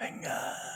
Finger.